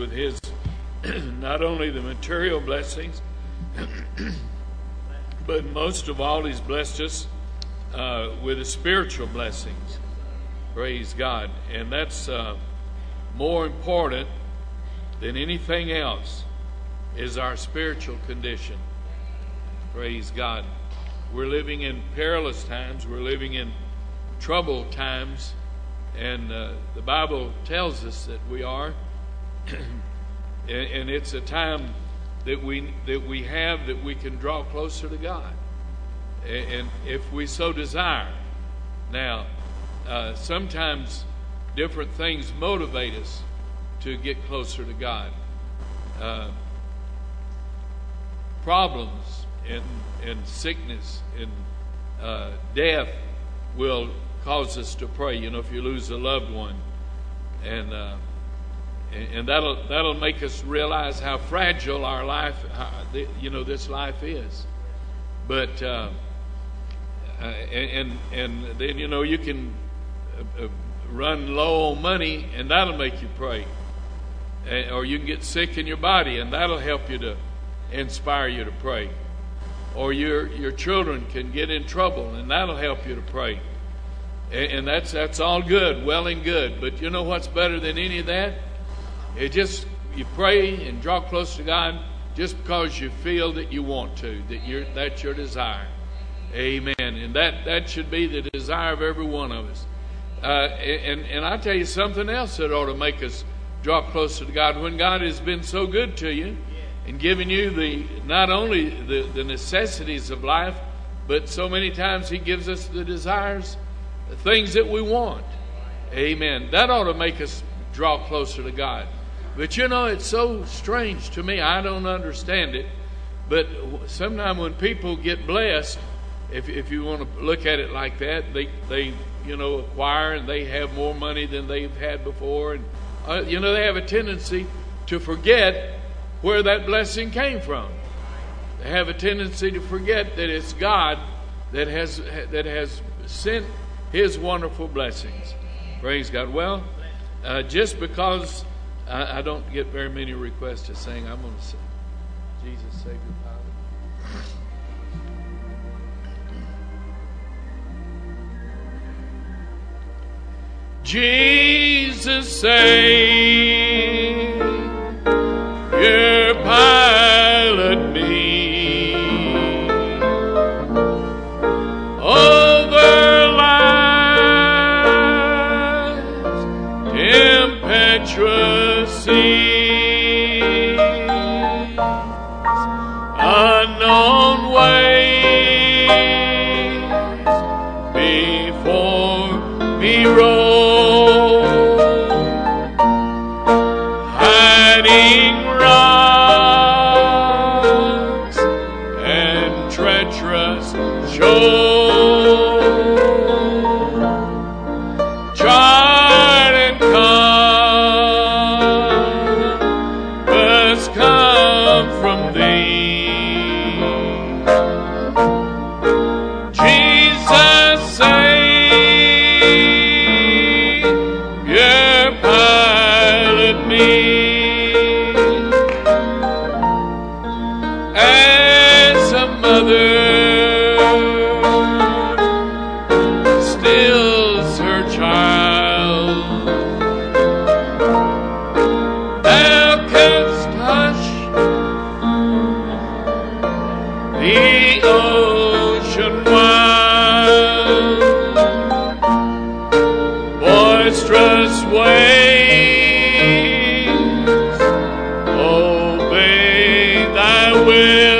with his not only the material blessings, but most of all, he's blessed us uh, with the spiritual blessings. Praise God. And that's uh, more important than anything else is our spiritual condition. Praise God. We're living in perilous times. We're living in troubled times. And uh, the Bible tells us that we are. And, and it's a time that we, that we have that we can draw closer to God. And, and if we so desire. Now, uh, sometimes different things motivate us to get closer to God. Uh, problems and, and sickness and uh, death will cause us to pray. You know, if you lose a loved one, and uh, and, that'll that'll make us realize how fragile our life, how, you know, this life is. But uh, uh and and then you know you can uh, uh, run low on money, and that'll make you pray. Or you can get sick in your body, and that'll help you to inspire you to pray. Or your your children can get in trouble, and that'll help you to pray. And, and that's that's all good, well and good. But you know what's better than any of that? It just you pray and draw close to God just because you feel that you want to, that you're that's your desire. Amen. And that that should be the desire of every one of us. Uh, and and I tell you something else that ought to make us draw closer to God. When God has been so good to you and given you the not only the, the necessities of life, but so many times He gives us the desires, the things that we want. Amen. That ought to make us draw closer to God. But you know, it's so strange to me. I don't understand it. But sometimes when people get blessed, if, if you want to look at it like that, they, they you know acquire and they have more money than they've had before, and uh, you know they have a tendency to forget where that blessing came from. They have a tendency to forget that it's God that has that has sent His wonderful blessings. Praise God. Well, uh, just because I, I, don't get very many requests to sing, I'm going to sing. Jesus, Savior, Father. Jesus, Savior, will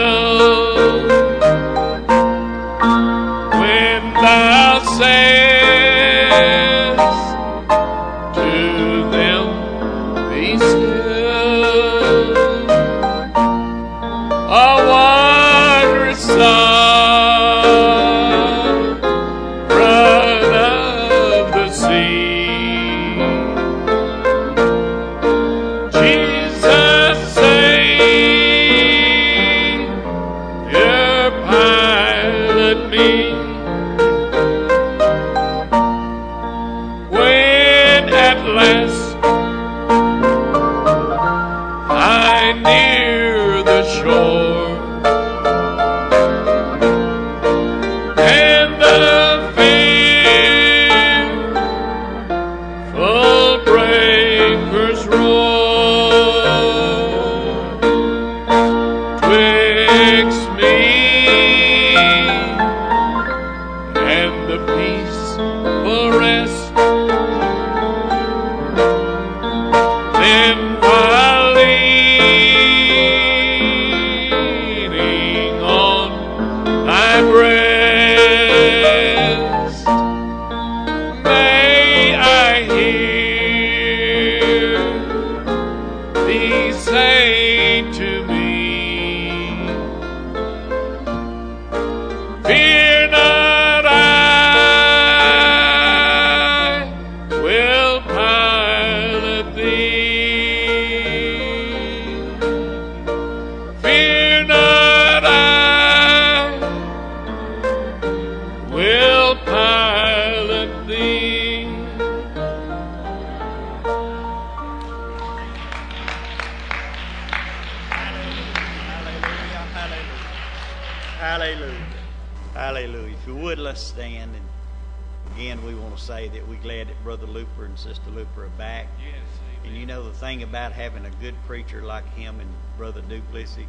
that we're glad that Brother Looper and Sister Looper are back. Yes, And you know the thing about having a good preacher like him and Brother Duplessis,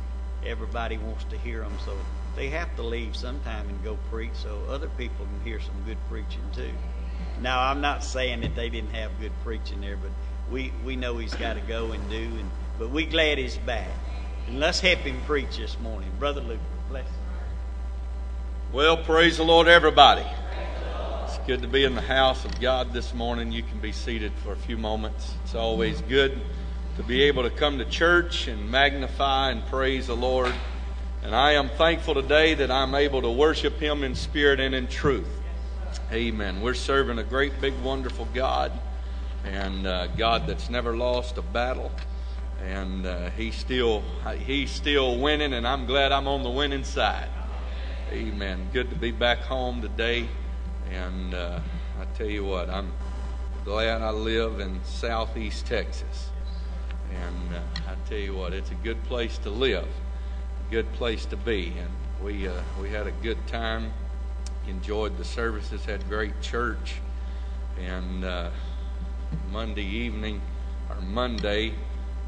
everybody wants to hear them. So they have to leave sometime and go preach so other people can hear some good preaching too. Now, I'm not saying that they didn't have good preaching there, but we, we know he's got to go and do. And But we glad he's back. And let's help him preach this morning. Brother Looper, bless him. Well, praise the Lord, everybody. Good to be in the house of God this morning. You can be seated for a few moments. It's always good to be able to come to church and magnify and praise the Lord. And I am thankful today that I'm able to worship Him in spirit and in truth. Amen. We're serving a great, big, wonderful God, and uh, God that's never lost a battle. And uh, he's still he's still winning, and I'm glad I'm on the winning side. Amen. Good to be back home today. And uh, I tell you what, I'm glad I live in southeast Texas. And uh, I tell you what, it's a good place to live, a good place to be. And we, uh, we had a good time, enjoyed the services, had great church. And uh, Monday evening, or Monday,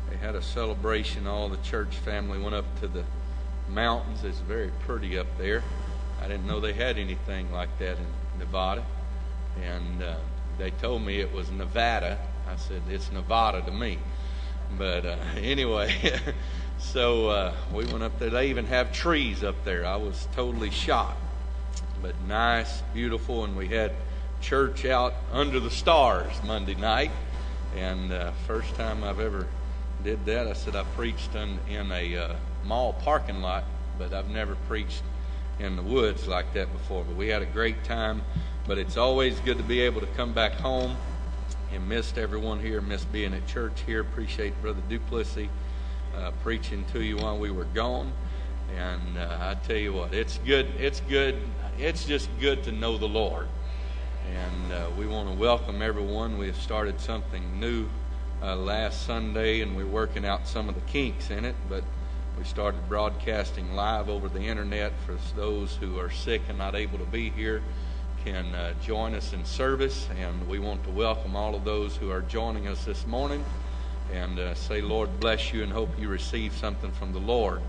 they had a celebration. All the church family went up to the mountains. It's very pretty up there. I didn't know they had anything like that in Nevada. And uh, they told me it was Nevada. I said, it's Nevada to me. But uh, anyway, so uh, we went up there. They even have trees up there. I was totally shocked. But nice, beautiful, and we had church out under the stars Monday night. And uh, first time I've ever did that, I said I preached in, in a uh, mall parking lot, but I've never preached in the woods like that before. But we had a great time. But it's always good to be able to come back home and missed everyone here, missed being at church here. Appreciate Brother Duplessis uh, preaching to you while we were gone. And uh, I tell you what, it's good. It's good. It's just good to know the Lord. And uh, we want to welcome everyone. We have started something new uh, last Sunday, and we're working out some of the kinks in it. But we started broadcasting live over the internet for those who are sick and not able to be here can uh, join us in service. And we want to welcome all of those who are joining us this morning and uh, say, Lord, bless you and hope you receive something from the Lord.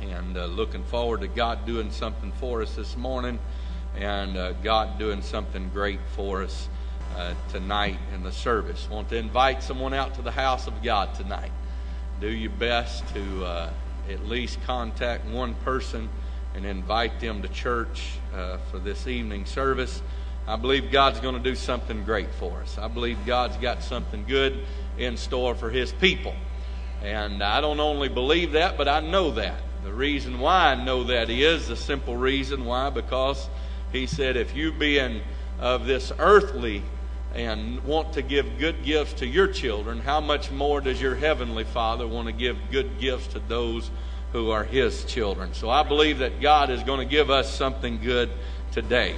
And uh, looking forward to God doing something for us this morning and uh, God doing something great for us uh, tonight in the service. Want to invite someone out to the house of God tonight. Do your best to uh, at least contact one person and invite them to church uh, for this evening service. I believe God's going to do something great for us. I believe God's got something good in store for His people. And I don't only believe that, but I know that. The reason why I know that is the simple reason why, because He said, if you being of this earthly and want to give good gifts to your children, how much more does your heavenly Father want to give good gifts to those who are His children? So I believe that God is going to give us something good today.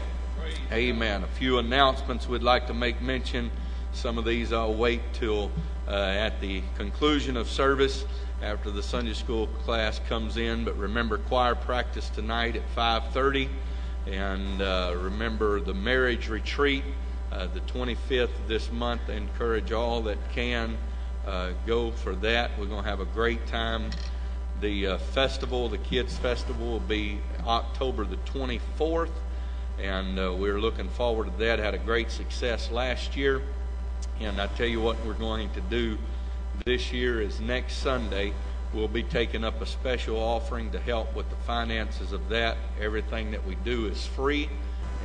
Amen. A few announcements we'd like to make mention. Some of these I'll wait till uh, at the conclusion of service after the Sunday school class comes in. But remember choir practice tonight at 5:30, and uh, remember the marriage retreat uh, the 25th of this month. I encourage all that can uh, go for that. We're going to have a great time. The uh, festival, the kids' festival, will be October the 24th, and uh, we're looking forward to that. Had a great success last year, and I tell you what, we're going to do this year is next Sunday. We'll be taking up a special offering to help with the finances of that. Everything that we do is free.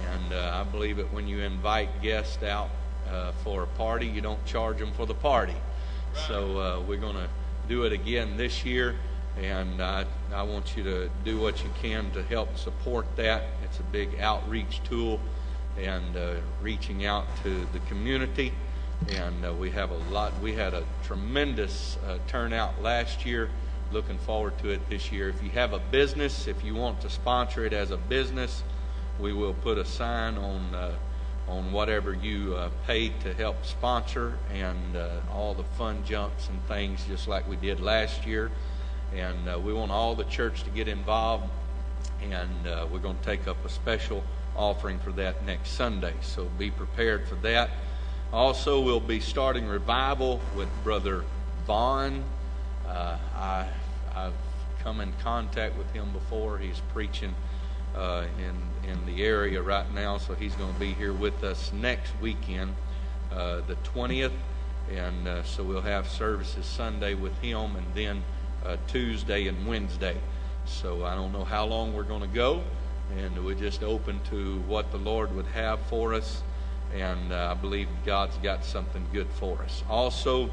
And uh, I believe that when you invite guests out uh, for a party, you don't charge them for the party. So uh, we're going to do it again this year. And I, I want you to do what you can to help support that. It's a big outreach tool and uh, reaching out to the community. And uh, we have a lot, we had a tremendous uh, turnout last year. Looking forward to it this year. If you have a business, if you want to sponsor it as a business, we will put a sign on uh, on whatever you uh, paid to help sponsor and uh, all the fun jumps and things, just like we did last year. And uh, we want all the church to get involved, and uh, we're going to take up a special offering for that next Sunday. So be prepared for that. Also, we'll be starting revival with Brother Vaughn. Uh, I, I've come in contact with him before. He's preaching uh, in in the area right now, so he's going to be here with us next weekend, uh, the 20th, and uh, so we'll have services Sunday with him, and then uh, Tuesday and Wednesday. So I don't know how long we're going to go, and we're just open to what the Lord would have for us, and uh, I believe God's got something good for us. Also,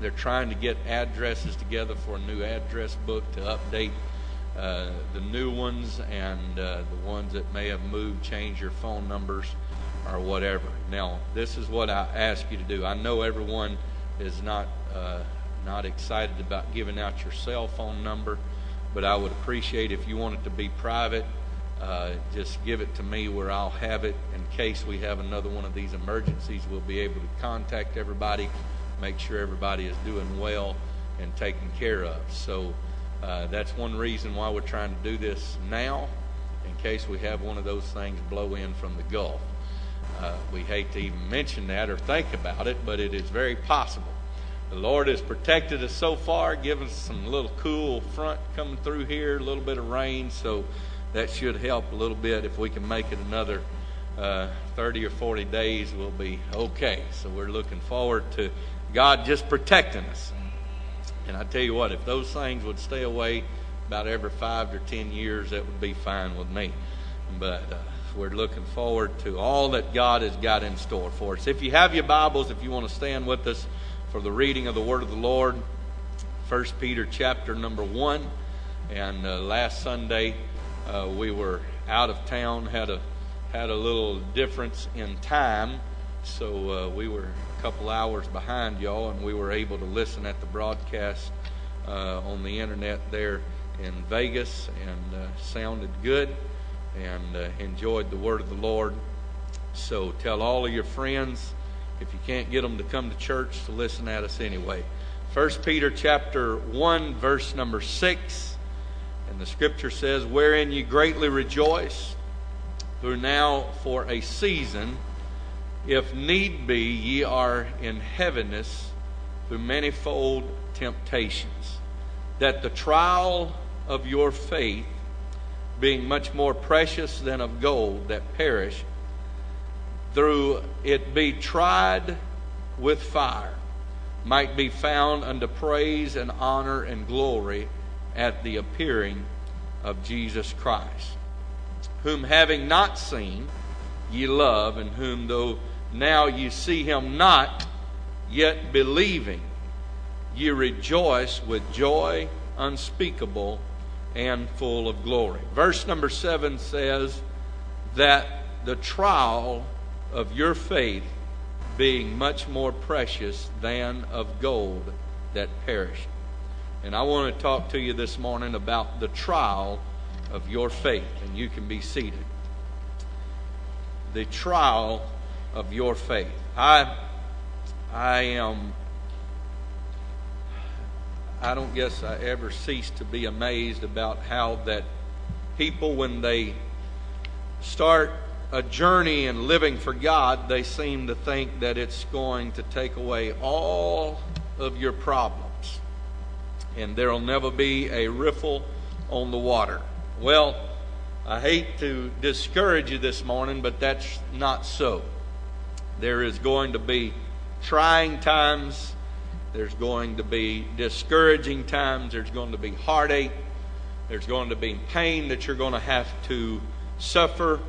they're trying to get addresses together for a new address book to update uh, the new ones and uh, the ones that may have moved, change your phone numbers or whatever. Now, this is what I ask you to do. I know everyone is not uh, not excited about giving out your cell phone number, but I would appreciate if you want it to be private. Uh, just give it to me where I'll have it in case we have another one of these emergencies. We'll be able to contact everybody, make sure everybody is doing well and taken care of. So uh, that's one reason why we're trying to do this now, in case we have one of those things blow in from the Gulf. Uh, we hate to even mention that or think about it, but it is very possible. The Lord has protected us so far, given us some little cool front coming through here, a little bit of rain, so that should help a little bit. If we can make it another uh, 30 or 40 days, we'll be okay. So we're looking forward to God just protecting us. And I tell you what, if those things would stay away about every five to ten years, that would be fine with me. But uh, we're looking forward to all that God has got in store for us. If you have your Bibles, if you want to stand with us for the reading of the Word of the Lord, 1 Peter chapter number 1. And uh, last Sunday, uh, we were out of town, had a, had a little difference in time. So uh, we were couple hours behind y'all, and we were able to listen at the broadcast uh, on the internet there in Vegas, and uh, sounded good, and uh, enjoyed the word of the Lord. So tell all of your friends if you can't get them to come to church to listen at us anyway. First Peter chapter one verse number six, and the scripture says, "Wherein you greatly rejoice, who now for a season." If need be, ye are in heaviness through manifold temptations, that the trial of your faith, being much more precious than of gold that perish, through it be tried with fire, might be found unto praise and honor and glory at the appearing of Jesus Christ, whom having not seen, ye love, and whom though now you see him not, yet believing, you rejoice with joy unspeakable and full of glory. Verse number seven says that the trial of your faith being much more precious than of gold that perish. And I want to talk to you this morning about the trial of your faith, and you can be seated. The trial of your faith. I, I am. I don't guess I ever cease to be amazed about how that people, when they start a journey in living for God, they seem to think that it's going to take away all of your problems. And there'll never be a riffle on the water. Well, I hate to discourage you this morning, but that's not so. There is going to be trying times. There's going to be discouraging times. There's going to be heartache. There's going to be pain that you're going to have to suffer.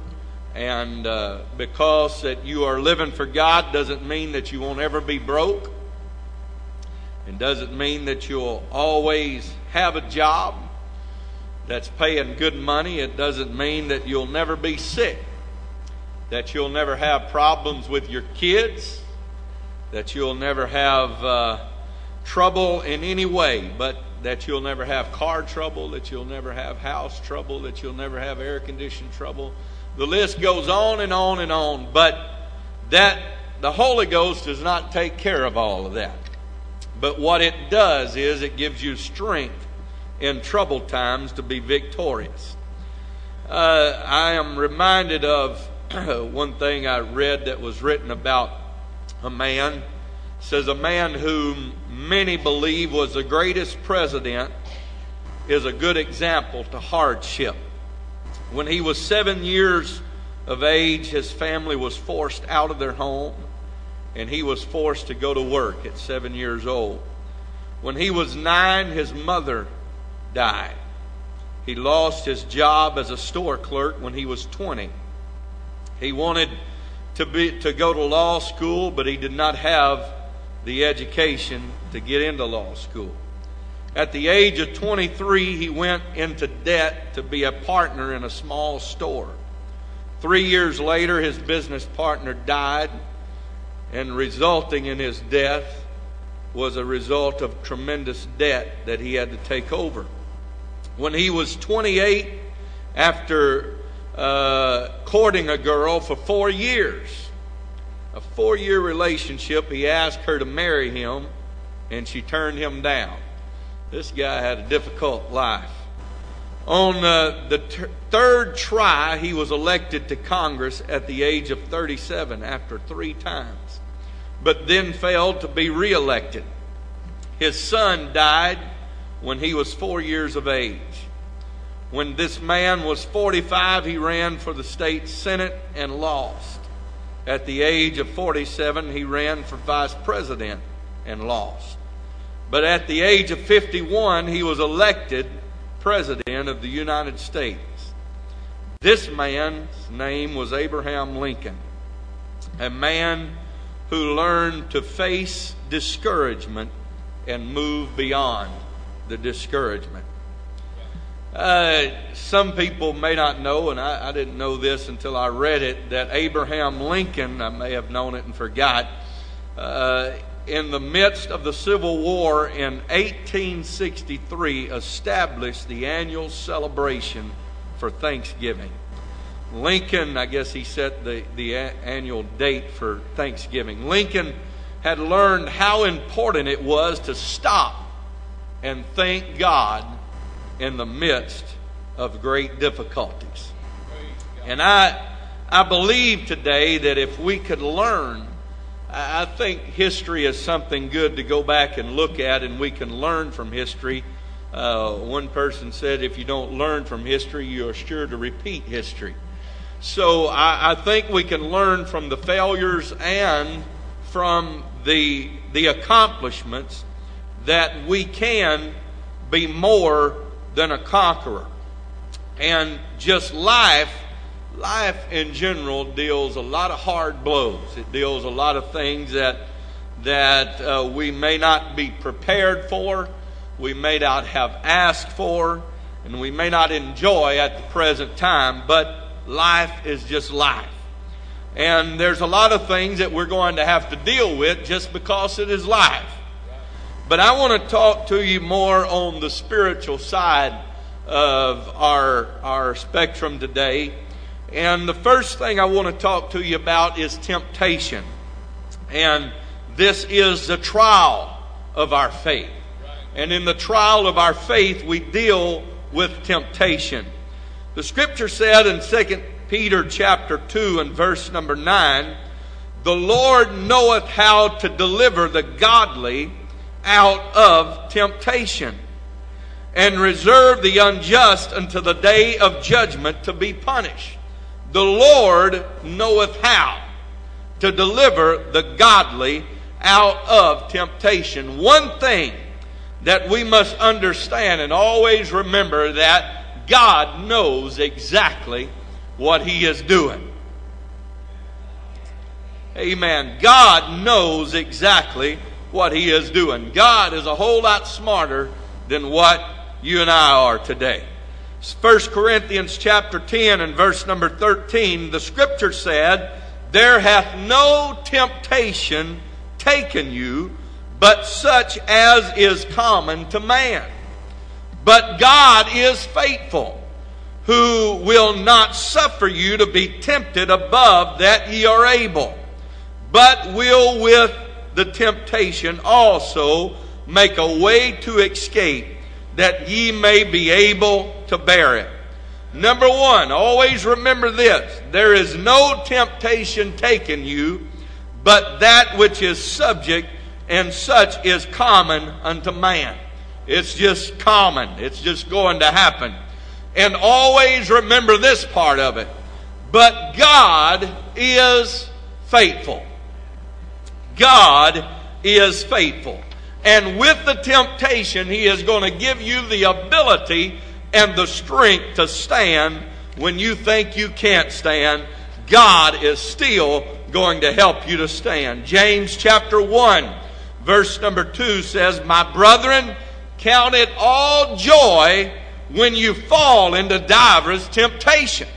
And uh, because that you are living for God doesn't mean that you won't ever be broke. It doesn't mean that you'll always have a job that's paying good money. It doesn't mean that you'll never be sick, that you'll never have problems with your kids, that you'll never have uh, trouble in any way, but that you'll never have car trouble, that you'll never have house trouble, that you'll never have air conditioning trouble. The list goes on and on and on, but that the Holy Ghost does not take care of all of that. But what it does is it gives you strength in troubled times to be victorious. Uh, I am reminded of one thing I read that was written about a man. It says a man whom many believe was the greatest president is a good example to hardship. When he was seven years of age, his family was forced out of their home and he was forced to go to work at seven years old. When he was nine, his mother died. He lost his job as a store clerk when he was 20. He wanted to, be, to go to law school, but he did not have the education to get into law school. At the age of 23, he went into debt to be a partner in a small store. Three years later, his business partner died and resulting in his death was a result of tremendous debt that he had to take over. When he was 28, after uh, courting a girl for four years, a four year relationship, he asked her to marry him, and she turned him down. This guy had a difficult life. On uh, the third try, he was elected to Congress at the age of 37 after three times but then failed to be reelected. His son died when he was four years of age. When this man was 45, he ran for the state senate and lost. At the age of 47, he ran for vice president and lost. But at the age of 51, he was elected president of the United States. This man's name was Abraham Lincoln, a man who learned to face discouragement and move beyond the discouragement. Uh, some people may not know, and I, I, didn't know this until I read it, that Abraham Lincoln, I may have known it and forgot, uh, in the midst of the Civil War in 1863, established the annual celebration for Thanksgiving. Lincoln, I guess he set the, the a- annual date for Thanksgiving. Lincoln had learned how important it was to stop and thank God in the midst of great difficulties. And I, I believe today that if we could learn, I think history is something good to go back and look at, and we can learn from history. Uh, one person said, if you don't learn from history, you are sure to repeat history. So I, I think we can learn from the failures and from the, the accomplishments that we can be more than a conqueror. And just life, life in general deals a lot of hard blows. It deals a lot of things that that uh, we may not be prepared for, we may not have asked for, and we may not enjoy at the present time, but life is just life. And there's a lot of things that we're going to have to deal with just because it is life. But I want to talk to you more on the spiritual side of our, our spectrum today. And the first thing I want to talk to you about is temptation. And this is the trial of our faith. And in the trial of our faith, we deal with temptation. The scripture said in 2 Peter chapter 2 and verse number 9, the Lord knoweth how to deliver the godly out of temptation and reserve the unjust unto the day of judgment to be punished. The Lord knoweth how to deliver the godly out of temptation. One thing that we must understand and always remember that God knows exactly what He is doing. Amen. God knows exactly what He is doing. God is a whole lot smarter than what you and I are today. 1 Corinthians chapter 10 and verse number 13, the scripture said, There hath no temptation taken you, but such as is common to man. But God is faithful, who will not suffer you to be tempted above that ye are able, but will with the temptation also make a way to escape, that ye may be able to bear it. Number one, always remember this there is no temptation taken you, but that which is subject, and such is common unto man. It's just common. It's just going to happen. And always remember this part of it. But God is faithful. God is faithful. And with the temptation, He is going to give you the ability and the strength to stand when you think you can't stand. God is still going to help you to stand. James chapter 1, verse number 2 says, My brethren, Count it all joy when you fall into divers temptations.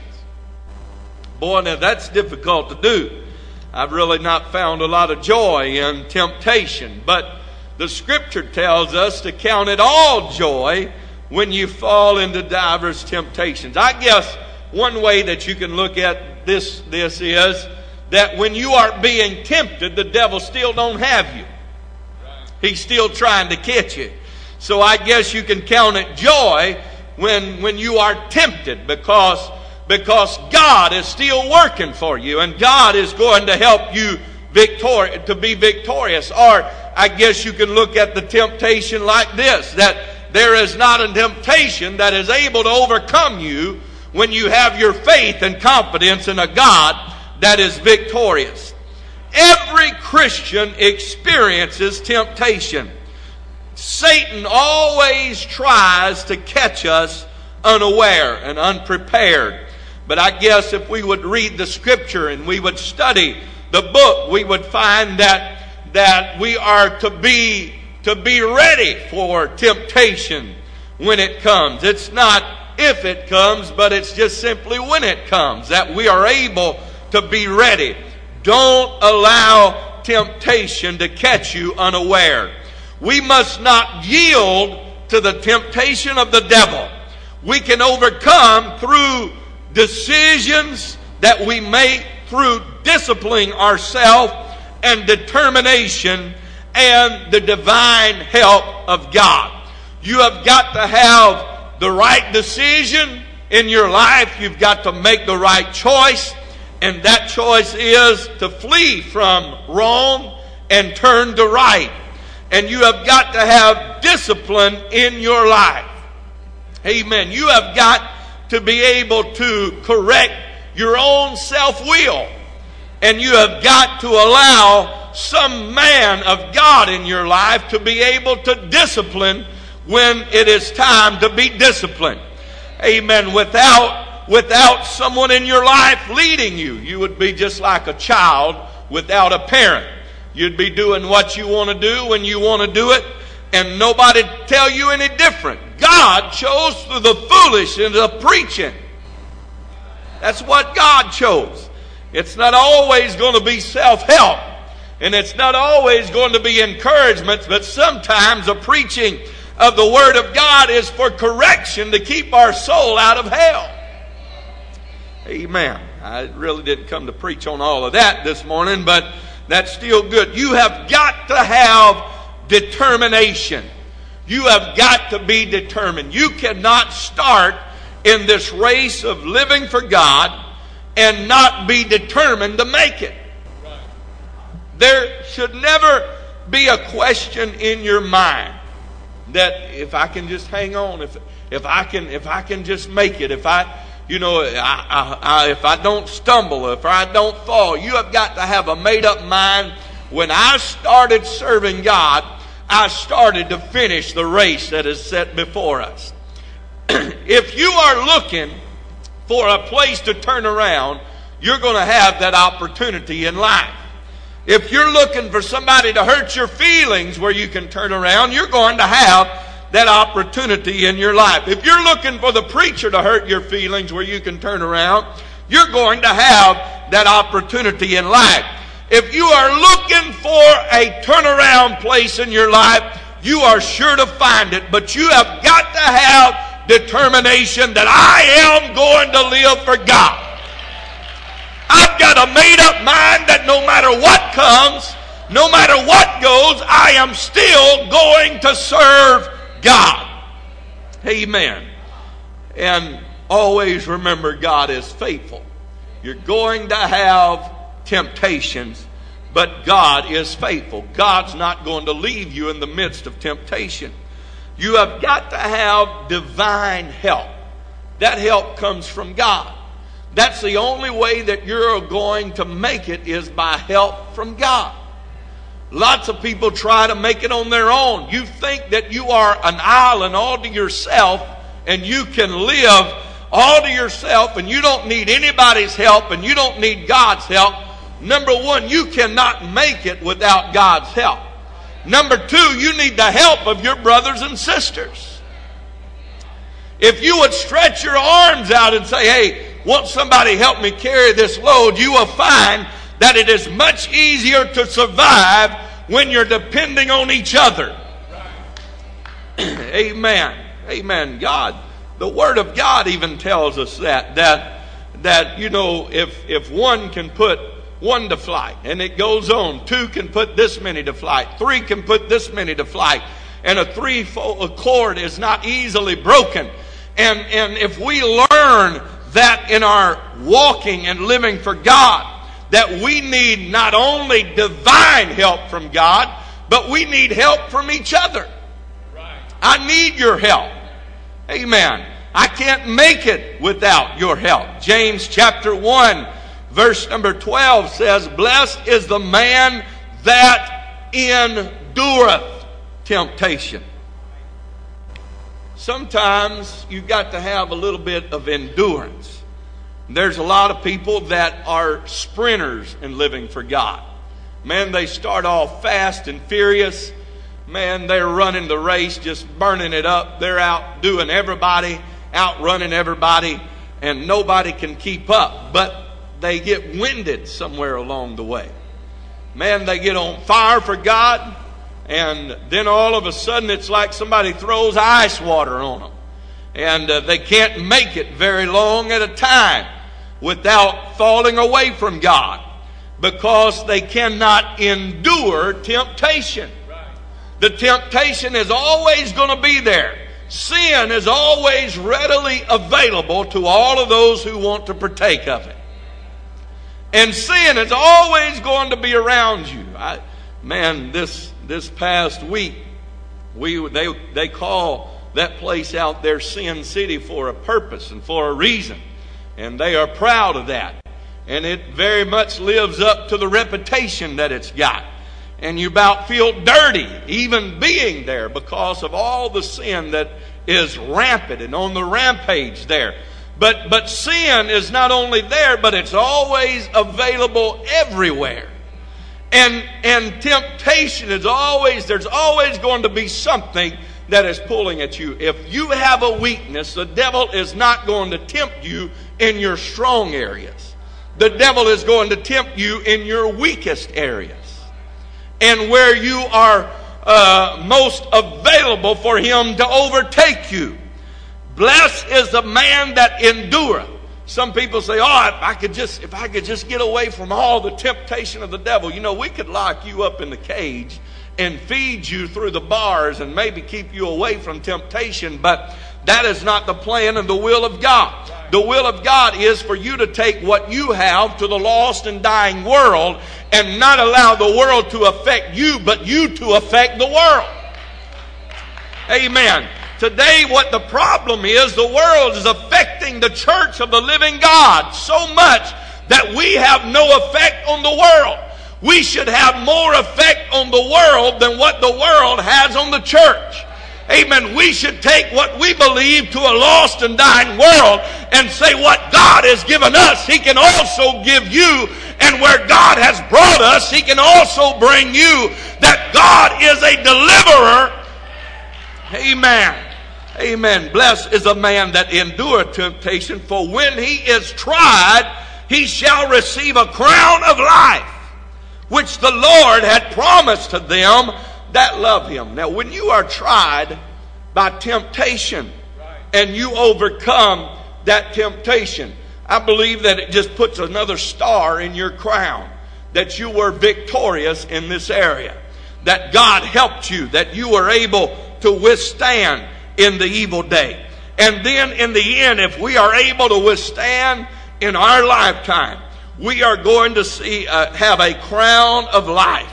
Boy, now that's difficult to do. I've really not found a lot of joy in temptation, but the scripture tells us to count it all joy when you fall into divers temptations. I guess one way that you can look at this, this is that when you are being tempted, the devil still don't have you. He's still trying to catch you. So I guess you can count it joy when, when you are tempted because, because God is still working for you and God is going to help you victor- to be victorious. Or I guess you can look at the temptation like this that there is not a temptation that is able to overcome you when you have your faith and confidence in a God that is victorious. Every Christian experiences temptation. Satan always tries to catch us unaware and unprepared. But I guess if we would read the scripture and we would study the book, we would find that, that we are to be, to be ready for temptation when it comes. It's not if it comes, but it's just simply when it comes that we are able to be ready. Don't allow temptation to catch you unaware. We must not yield to the temptation of the devil. We can overcome through decisions that we make through disciplining ourselves and determination and the divine help of God. You have got to have the right decision in your life. You've got to make the right choice. And that choice is to flee from wrong and turn to right and you have got to have discipline in your life. Amen. You have got to be able to correct your own self will. And you have got to allow some man of God in your life to be able to discipline when it is time to be disciplined. Amen. Without, without someone in your life leading you, you would be just like a child without a parent. You'd be doing what you want to do when you want to do it, and nobody tell you any different. God chose through the foolish and the preaching. That's what God chose. It's not always going to be self help, and it's not always going to be encouragement, but sometimes the preaching of the Word of God is for correction to keep our soul out of hell. Amen. I really didn't come to preach on all of that this morning, but that's still good. You have got to have determination. You have got to be determined. You cannot start in this race of living for God and not be determined to make it. There should never be a question in your mind that if I can just hang on, if if I can if I can just make it, if I you know, I, I, I, if I don't stumble, if I don't fall, you have got to have a made up mind. When I started serving God, I started to finish the race that is set before us. if you are looking for a place to turn around, you're going to have that opportunity in life. If you're looking for somebody to hurt your feelings where you can turn around, you're going to have that opportunity in your life. If you're looking for the preacher to hurt your feelings where you can turn around, you're going to have that opportunity in life. If you are looking for a turnaround place in your life, you are sure to find it, but you have got to have determination that I am going to live for God. I've got a made up mind that no matter what comes, no matter what goes, I am still going to serve God. Amen. And always remember God is faithful. You're going to have temptations, but God is faithful. God's not going to leave you in the midst of temptation. You have got to have divine help. That help comes from God. That's the only way that you're going to make it is by help from God. Lots of people try to make it on their own. You think that you are an island all to yourself and you can live all to yourself and you don't need anybody's help and you don't need God's help. Number one, you cannot make it without God's help. Number two, you need the help of your brothers and sisters. If you would stretch your arms out and say, hey, won't somebody help me carry this load? You will find that it is much easier to survive when you're depending on each other. Amen. Amen. God, the Word of God even tells us that, that, that, you know, if, if one can put one to flight, and it goes on, two can put this many to flight, three can put this many to flight, and a threefold cord is not easily broken. And, and if we learn that in our walking and living for God, that we need not only divine help from God, but we need help from each other. Right. I need your help. Amen. I can't make it without your help. James chapter 1, verse number 12 says, Blessed is the man that endureth temptation. Sometimes you've got to have a little bit of endurance. There's a lot of people that are sprinters in living for God. Man, they start off fast and furious. Man, they're running the race, just burning it up. They're out doing everybody, outrunning everybody, and nobody can keep up. But they get winded somewhere along the way. Man, they get on fire for God, and then all of a sudden it's like somebody throws ice water on them. And uh, they can't make it very long at a time without falling away from God because they cannot endure temptation. The temptation is always going to be there. Sin is always readily available to all of those who want to partake of it. And sin is always going to be around you. I, man, this this past week, we they they call that place out there Sin City for a purpose and for a reason. And they are proud of that. And it very much lives up to the reputation that it's got. And you about feel dirty even being there because of all the sin that is rampant and on the rampage there. But, but sin is not only there, but it's always available everywhere. And, and temptation is always, there's always going to be something that is pulling at you. If you have a weakness, the devil is not going to tempt you in your strong areas. The devil is going to tempt you in your weakest areas. And where you are uh, most available for him to overtake you. Blessed is the man that endureth. Some people say, "Oh, if I could just if I could just get away from all the temptation of the devil, you know, we could lock you up in the cage and feed you through the bars and maybe keep you away from temptation, but that is not the plan and the will of God. The will of God is for you to take what you have to the lost and dying world and not allow the world to affect you, but you to affect the world. Amen. Today, what the problem is, the world is affecting the church of the living God so much that we have no effect on the world we should have more effect on the world than what the world has on the church. Amen. We should take what we believe to a lost and dying world and say what God has given us, He can also give you. and where God has brought us, He can also bring you that God is a deliverer. Amen. Amen. Blessed is a man that endureth temptation, for when he is tried, he shall receive a crown of life, which the Lord had promised to them that love him. Now, when you are tried by temptation and you overcome that temptation, I believe that it just puts another star in your crown that you were victorious in this area, that God helped you, that you were able to withstand in the evil day. And then in the end, if we are able to withstand in our lifetime, we are going to see uh, have a crown of life.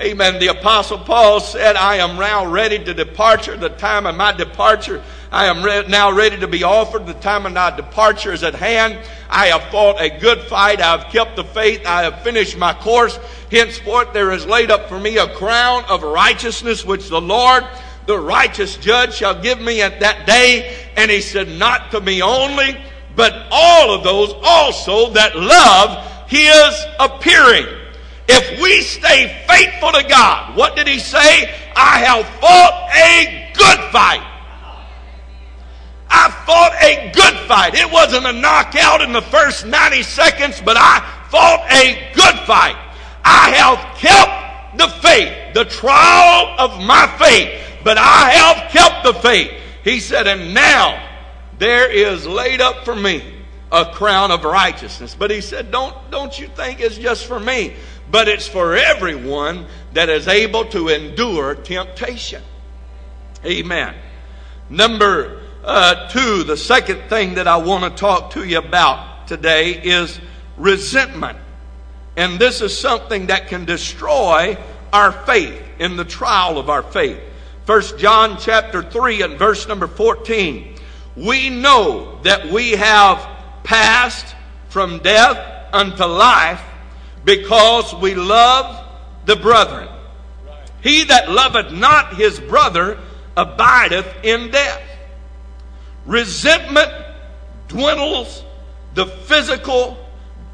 Amen. The apostle Paul said, I am now ready to departure. The time of my departure, I am re- now ready to be offered. The time of my departure is at hand. I have fought a good fight. I have kept the faith. I have finished my course. Henceforth, there is laid up for me a crown of righteousness, which the Lord, the righteous judge, shall give me at that day. And he said, not to me only, but all of those also that love his appearing. If we stay faithful to God, what did he say? I have fought a good fight. I fought a good fight. It wasn't a knockout in the first 90 seconds, but I fought a good fight. I have kept the faith, the trial of my faith, but I have kept the faith. He said, and now there is laid up for me a crown of righteousness. But he said, don't, don't you think it's just for me, but it's for everyone that is able to endure temptation. Amen. Number uh, two, the second thing that I want to talk to you about today is resentment. And this is something that can destroy our faith in the trial of our faith. First John chapter 3 and verse number 14. We know that we have passed from death unto life because we love the brethren. He that loveth not his brother abideth in death. Resentment dwindles the physical,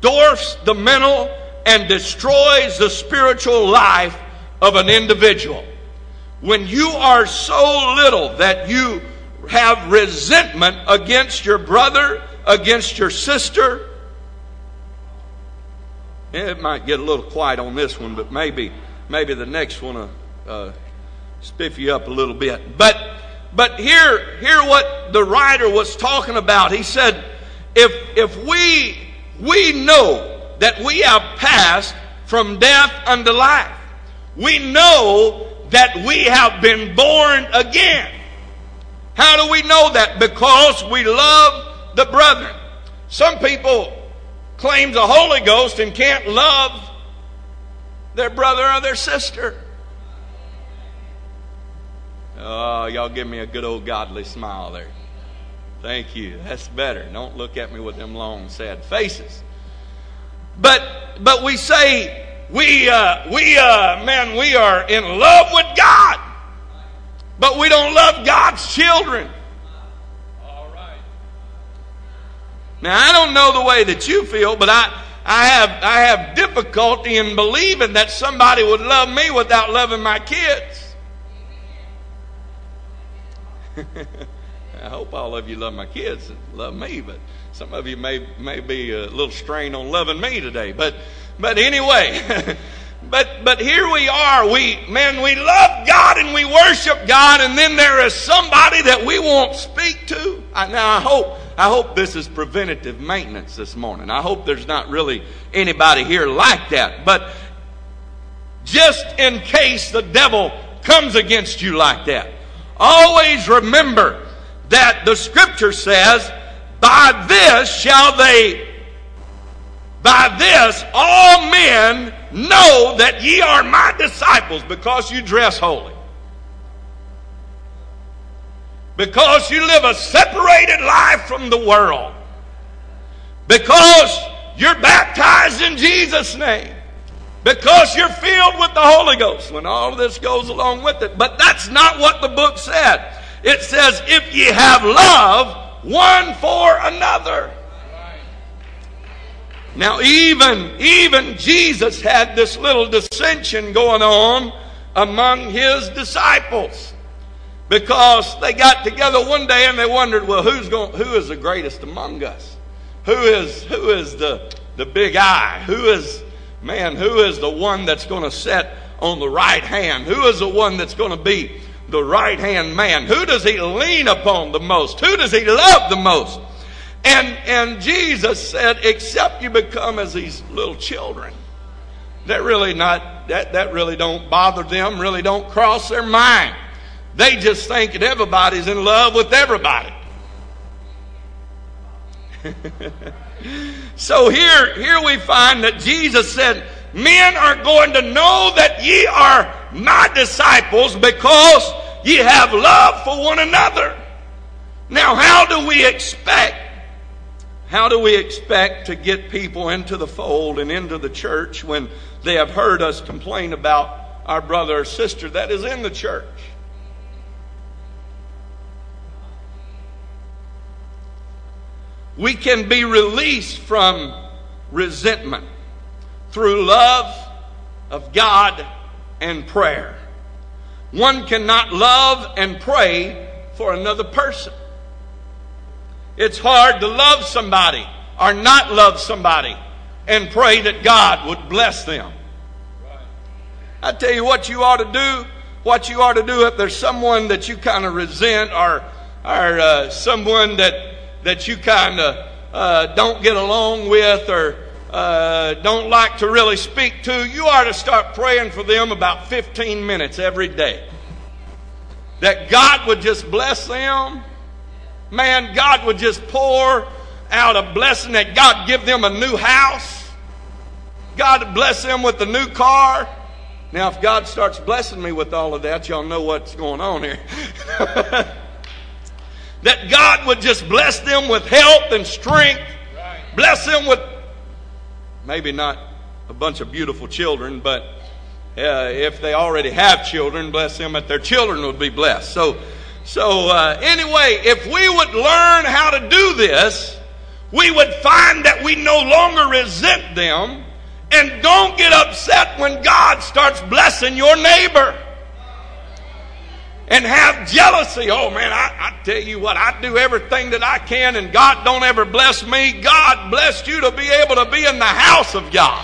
dwarfs the mental, and destroys the spiritual life of an individual. When you are so little that you have resentment against your brother, against your sister, it might get a little quiet on this one, but maybe maybe the next one will uh, spiff you up a little bit. But but hear hear what the writer was talking about. He said, if if we we know that we have passed from death unto life, we know that we have been born again. How do we know that? Because we love the brethren. Some people claim the Holy Ghost and can't love their brother or their sister. Oh, y'all give me a good old godly smile there. Thank you. That's better. Don't look at me with them long, sad faces. But but we say we uh, we uh, man we are in love with God, but we don't love God's children. All right. Now I don't know the way that you feel, but I I have I have difficulty in believing that somebody would love me without loving my kids. I hope all of you love my kids and love me, but some of you may may be a little strained on loving me today. But but anyway, but but here we are. We man, we love God and we worship God, and then there is somebody that we won't speak to. I, now I hope I hope this is preventative maintenance this morning. I hope there's not really anybody here like that. But just in case the devil comes against you like that, always remember that the scripture says, by this shall they, by this all men know that ye are my disciples because you dress holy. Because you live a separated life from the world. Because you're baptized in Jesus' name. Because you're filled with the Holy Ghost when all of this goes along with it. But that's not what the book said. It says, if ye have love one for another. Now, even, even Jesus had this little dissension going on among his disciples because they got together one day and they wondered, well, who's going, who is the greatest among us? Who is, who is the, the big eye? Who is, man, who is the one that's going to sit on the right hand? Who is the one that's going to be the right hand man? Who does he lean upon the most? Who does he love the most? And, and Jesus said, except you become as these little children. That really not, that, that really don't bother them, really don't cross their mind. They just think that everybody's in love with everybody. so here, here we find that Jesus said, Men are going to know that ye are my disciples because ye have love for one another. Now, how do we expect? How do we expect to get people into the fold and into the church when they have heard us complain about our brother or sister that is in the church? We can be released from resentment through love of God and prayer. One cannot love and pray for another person. It's hard to love somebody or not love somebody and pray that God would bless them. I tell you what you ought to do. What you ought to do if there's someone that you kind of resent or, or uh, someone that, that you kind of uh, don't get along with or uh, don't like to really speak to, you ought to start praying for them about 15 minutes every day. That God would just bless them. Man, God would just pour out a blessing, that God give them a new house. God bless them with a new car. Now, if God starts blessing me with all of that, y'all know what's going on here. that God would just bless them with health and strength. Bless them with maybe not a bunch of beautiful children, but uh, if they already have children, bless them that their children would be blessed. So, so uh, anyway, if we would learn how to do this, we would find that we no longer resent them and don't get upset when God starts blessing your neighbor and have jealousy. Oh man, I, I, tell you what, I do everything that I can and God don't ever bless me. God blessed you to be able to be in the house of God.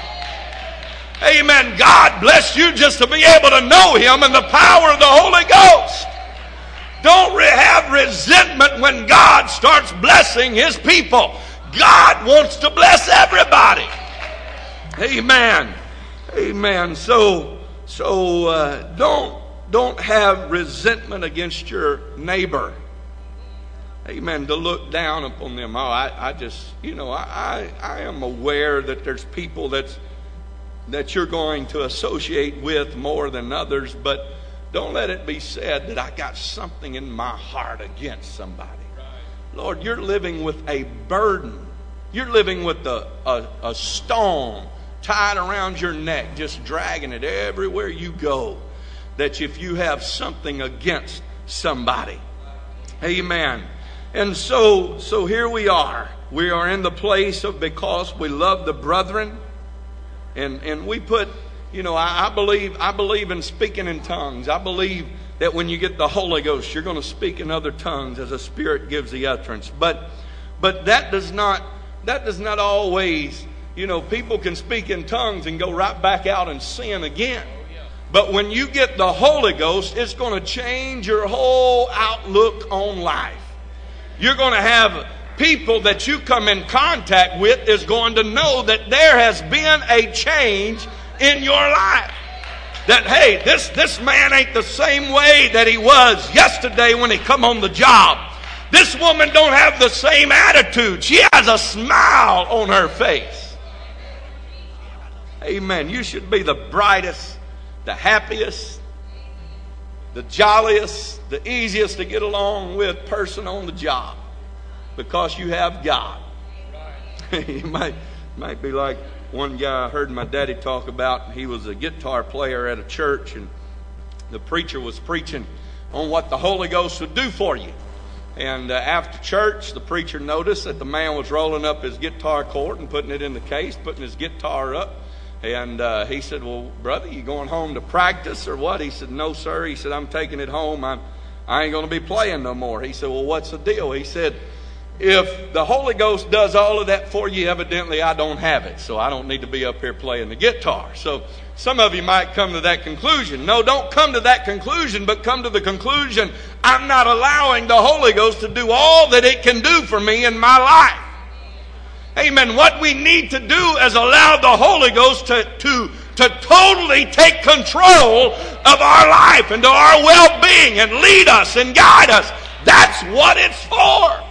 Amen. God bless you just to be able to know Him and the power of the Holy Ghost. Don't re- have resentment when God starts blessing His people. God wants to bless everybody. Amen. Amen. So, so uh, don't don't have resentment against your neighbor. Amen. To look down upon them. Oh, I, I just, you know, I, I, I am aware that there's people that's that you're going to associate with more than others, but don't let it be said that I got something in my heart against somebody. Lord, you're living with a burden. You're living with a, a, a stone tied around your neck, just dragging it everywhere you go that if you have something against somebody. Amen. And so, so here we are. We are in the place of because we love the brethren. And, and we put, you know, I, I believe, I believe in speaking in tongues. I believe that when you get the Holy Ghost, you're going to speak in other tongues as the Spirit gives the utterance. But, but that does not, that does not always, you know, people can speak in tongues and go right back out and sin again. But when you get the Holy Ghost, it's going to change your whole outlook on life. You're going to have people that you come in contact with is going to know that there has been a change in your life. That hey, this this man ain't the same way that he was yesterday when he come on the job. This woman don't have the same attitude. She has a smile on her face. Amen. You should be the brightest the happiest, the jolliest, the easiest to get along with person on the job because you have God. you might, might be like one guy I heard my daddy talk about. He was a guitar player at a church, and the preacher was preaching on what the Holy Ghost would do for you. And uh, after church, the preacher noticed that the man was rolling up his guitar cord and putting it in the case, putting his guitar up. And uh, he said, Well, brother, you going home to practice or what? He said, No, sir. He said, I'm taking it home. I'm, I ain't going to be playing no more. He said, Well, what's the deal? He said, If the Holy Ghost does all of that for you, evidently I don't have it. So I don't need to be up here playing the guitar. So some of you might come to that conclusion. No, don't come to that conclusion, but come to the conclusion I'm not allowing the Holy Ghost to do all that it can do for me in my life. Amen. What we need to do is allow the Holy Ghost to, to, to totally take control of our life and to our well being and lead us and guide us. That's what it's for.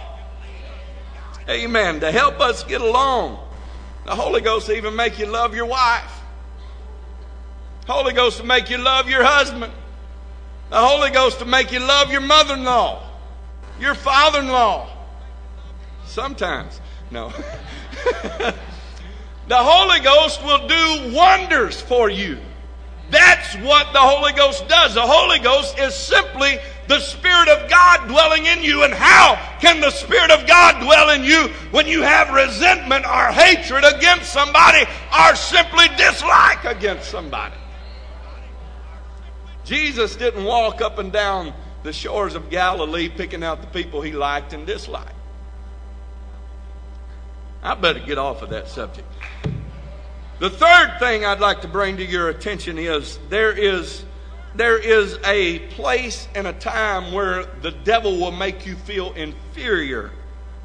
Amen. To help us get along. The Holy Ghost will even make you love your wife. Holy Ghost will make you love your husband. The Holy Ghost will make you love your mother in law, your father in law. Sometimes. No. the Holy Ghost will do wonders for you. That's what the Holy Ghost does. The Holy Ghost is simply the Spirit of God dwelling in you. And how can the Spirit of God dwell in you when you have resentment or hatred against somebody or simply dislike against somebody? Jesus didn't walk up and down the shores of Galilee picking out the people he liked and disliked. I better get off of that subject. The third thing I'd like to bring to your attention is there is there is a place and a time where the devil will make you feel inferior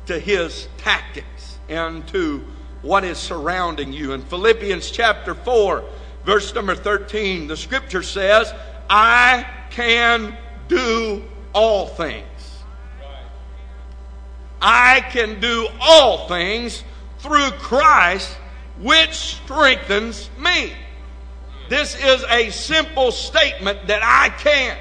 to his tactics and to what is surrounding you. In Philippians chapter 4, verse number 13, the scripture says, I can do all things. I can do all things through Christ, which strengthens me. This is a simple statement that I can.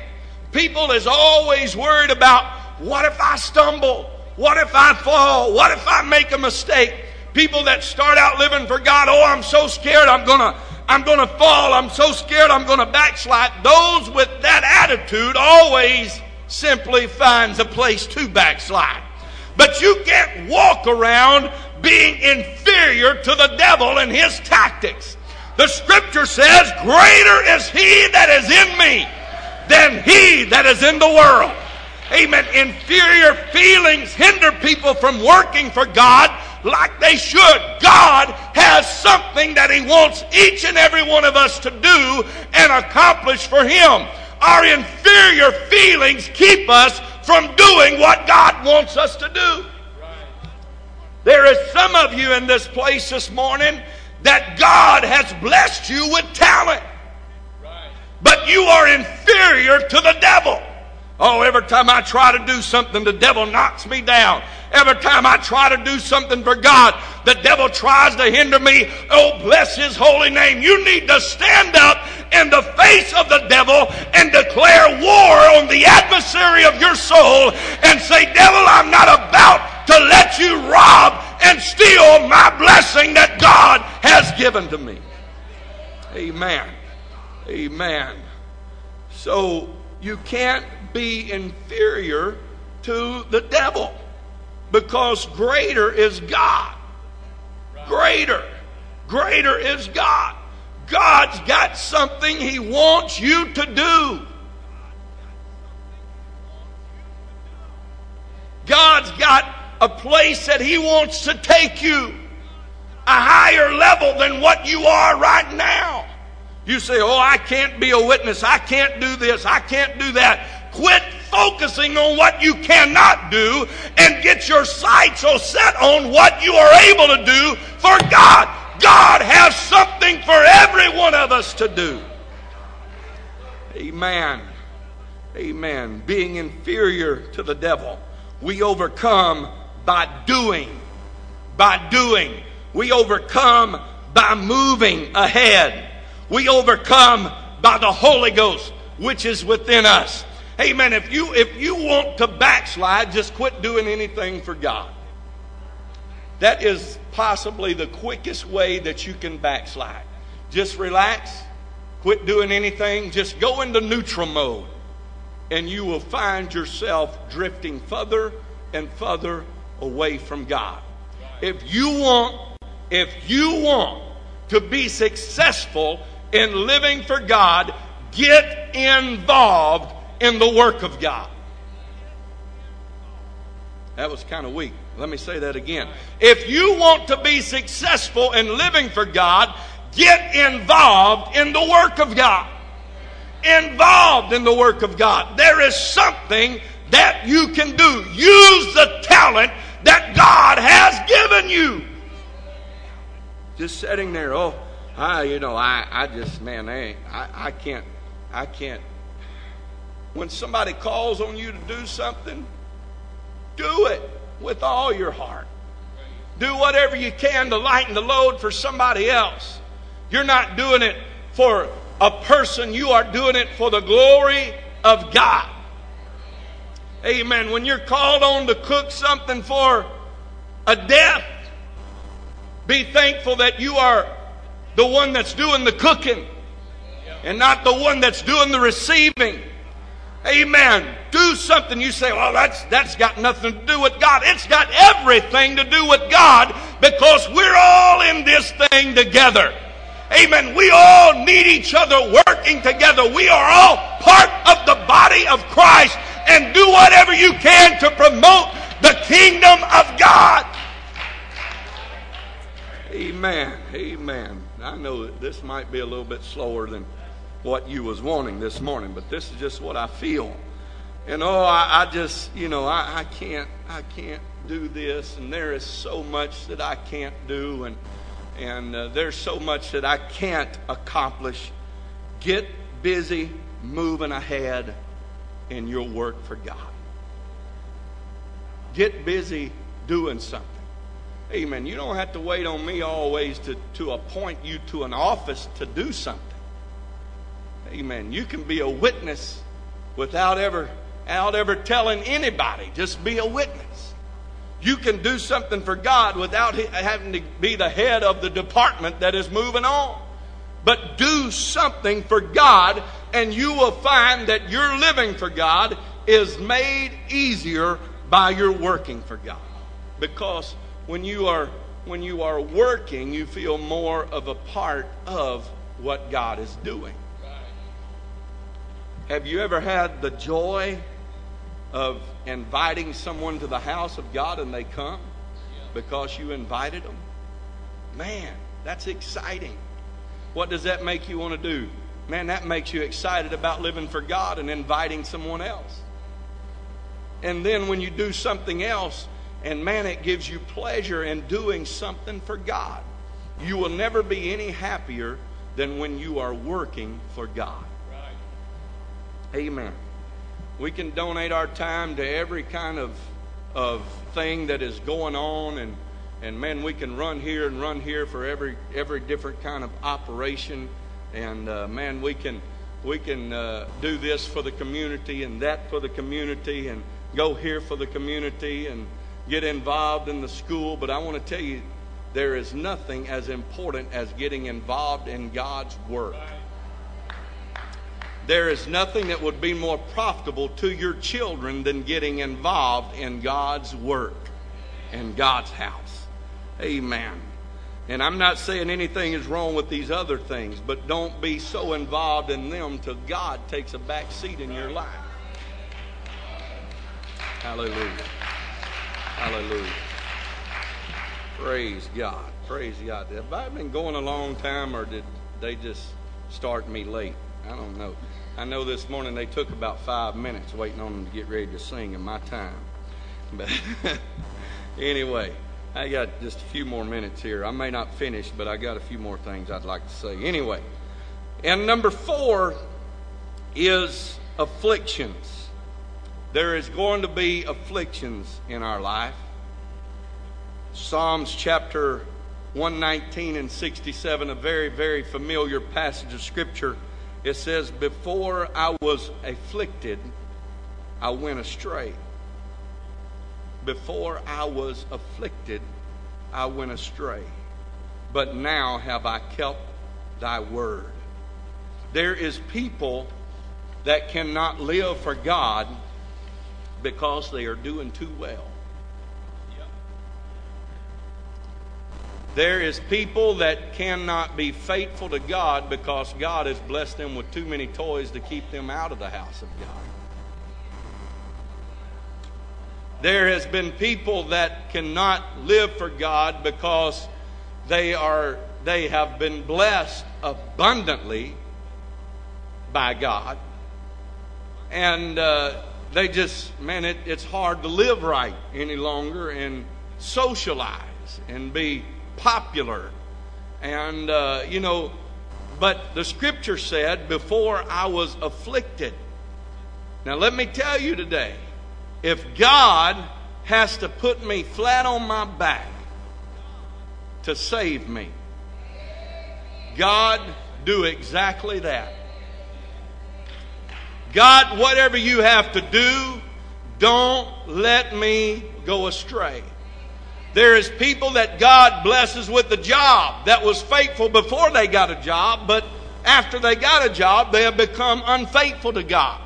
People is always worried about what if I stumble? What if I fall? What if I make a mistake? People that start out living for God, oh, I'm so scared I'm going to I'm going to fall. I'm so scared I'm going to backslide. Those with that attitude always simply finds a place to backslide. But you can't walk around being inferior to the devil and his tactics. The scripture says, Greater is he that is in me than he that is in the world. Amen. Inferior feelings hinder people from working for God like they should. God has something that He wants each and every one of us to do and accomplish for Him. Our inferior feelings keep us from doing what God wants us to do. There is some of you in this place this morning that God has blessed you with talent. But you are inferior to the devil. Oh, every time I try to do something, the devil knocks me down. Every time I try to do something for God, the devil tries to hinder me. Oh, bless his holy name. You need to stand up in the face of the devil and declare war on the adversary of your soul and say, Devil, I'm not about to let you rob and steal my blessing that God has given to me. Amen. Amen. So you can't be inferior to the devil because greater is God. Greater. Greater is God. God's got something He wants you to do. God's got a place that He wants to take you, a higher level than what you are right now. You say, Oh, I can't be a witness. I can't do this. I can't do that. Quit focusing on what you cannot do and get your sights so set on what you are able to do for God. God has something for every one of us to do. Amen. Amen. Being inferior to the devil, we overcome by doing. By doing. We overcome by moving ahead. We overcome by the Holy Ghost, which is within us. Amen. If you if you want to backslide, just quit doing anything for God. That is possibly the quickest way that you can backslide. Just relax, quit doing anything, just go into neutral mode. and you will find yourself drifting further and further away from God. If you want, if you want to be successful in living for God, get involved in the work of God. That was kind of weak. Let me say that again. If you want to be successful in living for God, get involved in the work of God. Involved in the work of God. There is something that you can do. Use the talent that God has given you. Just sitting there, oh, I, you know, I, I just, man, I, I, I can't, I can't. When somebody calls on you to do something, do it with all your heart. Do whatever you can to lighten the load for somebody else. You're not doing it for a person, you are doing it for the glory of God. Amen. When you're called on to cook something for a death, be thankful that you are the one that's doing the cooking and not the one that's doing the receiving. Amen. Do something you say, well, that's, that's got nothing to do with God. It's got everything to do with God because we're all in this thing together. Amen. We all need each other working together. We are all part of the body of Christ and do whatever you can to promote the kingdom of God. Amen. Amen. I know that this might be a little bit slower than what you was wanting this morning, but this is just what I feel. And oh, I, I just, you know, I, I can't, I can't do this, and there is so much that I can't do, and and uh, there's so much that I can't accomplish. Get busy moving ahead in your work for God. Get busy doing something. Amen. You don't have to wait on me always to, to appoint you to an office to do something. Amen. You can be a witness without ever, without ever telling anybody. Just be a witness. You can do something for God without having to be the head of the department that is moving on. But do something for God, and you will find that your living for God is made easier by your working for God. Because when you are when you are working, you feel more of a part of what God is doing. Have you ever had the joy of inviting someone to the house of God and they come because you invited them? Man, that's exciting. What does that make you want to do? Man, that makes you excited about living for God and inviting someone else. And then when you do something else, and man, it gives you pleasure in doing something for God. You will never be any happier than when you are working for God. Amen. We can donate our time to every kind of, of thing that is going on and and man, we can run here and run here for every every different kind of operation, and uh, man, we can we can uh, do this for the community and that for the community, and go here for the community and get involved in the school. But I want to tell you, there is nothing as important as getting involved in God's work. There is nothing that would be more profitable to your children than getting involved in God's work and God's house. Amen. And I'm not saying anything is wrong with these other things, but don't be so involved in them till God takes a back seat in your life. Hallelujah. Hallelujah. Praise God. Praise God. Have I been going a long time or did they just start me late? I don't know. I know this morning they took about five minutes waiting on them to get ready to sing in my time. But anyway, I got just a few more minutes here. I may not finish, but I got a few more things I'd like to say. Anyway, and number four is afflictions. There is going to be afflictions in our life. Psalms chapter 119 and 67, a very, very familiar passage of Scripture it says, Before I was afflicted, I went astray. Before I was afflicted, I went astray. But now have I kept thy word. There is people that cannot live for God because they are doing too well. There is people that cannot be faithful to God because God has blessed them with too many toys to keep them out of the house of God. There has been people that cannot live for God because they are they have been blessed abundantly by God, and uh, they just man, it, it's hard to live right any longer and socialize and be popular. And, uh, you know, but the scripture said, before I was afflicted. Now, let me tell you today if God has to put me flat on my back to save me, God, do exactly that. God, whatever you have to do, don't let me go astray. There is people that God blesses with a job that was faithful before they got a job, but after they got a job, they have become unfaithful to God.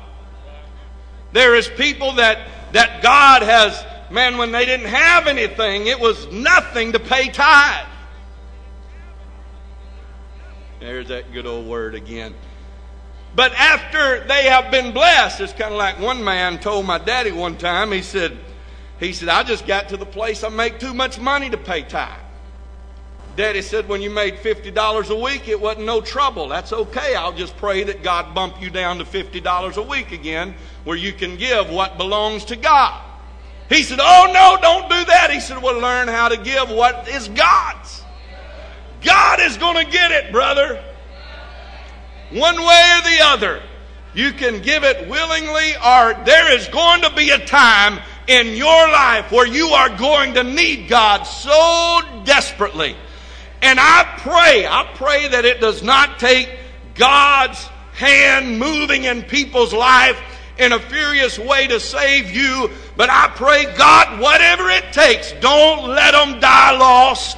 There is people that, that God has, man, when they didn't have anything, it was nothing to pay tithe. There's that good old word again. But after they have been blessed, it's kind of like one man told my daddy one time, he said, he said, I just got to the place I make too much money to pay tithe. Daddy said, when you made $50 a week, it wasn't no trouble. That's okay. I'll just pray that God bump you down to $50 a week again where you can give what belongs to God. He said, Oh, no, don't do that. He said, Well, learn how to give what is God's. God is going to get it, brother. One way or the other. You can give it willingly, or there is going to be a time in your life where you are going to need God so desperately. And I pray, I pray that it does not take God's hand moving in people's life in a furious way to save you. But I pray, God, whatever it takes, don't let them die lost.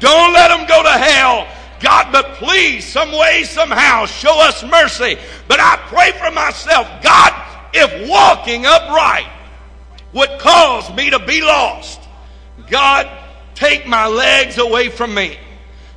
Don't let them go to hell. God, but please, some way, somehow, show us mercy. But I pray for myself, God, if walking upright would cause me to be lost. God, take my legs away from me.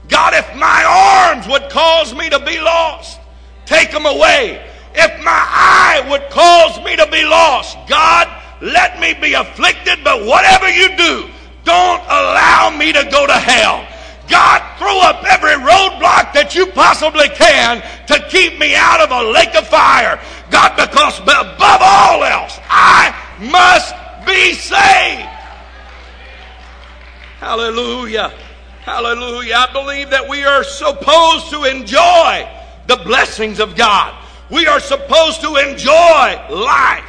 God, if my arms would cause me to be lost, take them away. If my eye would cause me to be lost, God, let me be afflicted, but whatever you do, don't allow me to go to hell. God, throw up every roadblock that you possibly can to keep me out of a lake of fire. God, because above all else, I must be saved. Hallelujah. Hallelujah. I believe that we are supposed to enjoy the blessings of God. We are supposed to enjoy life.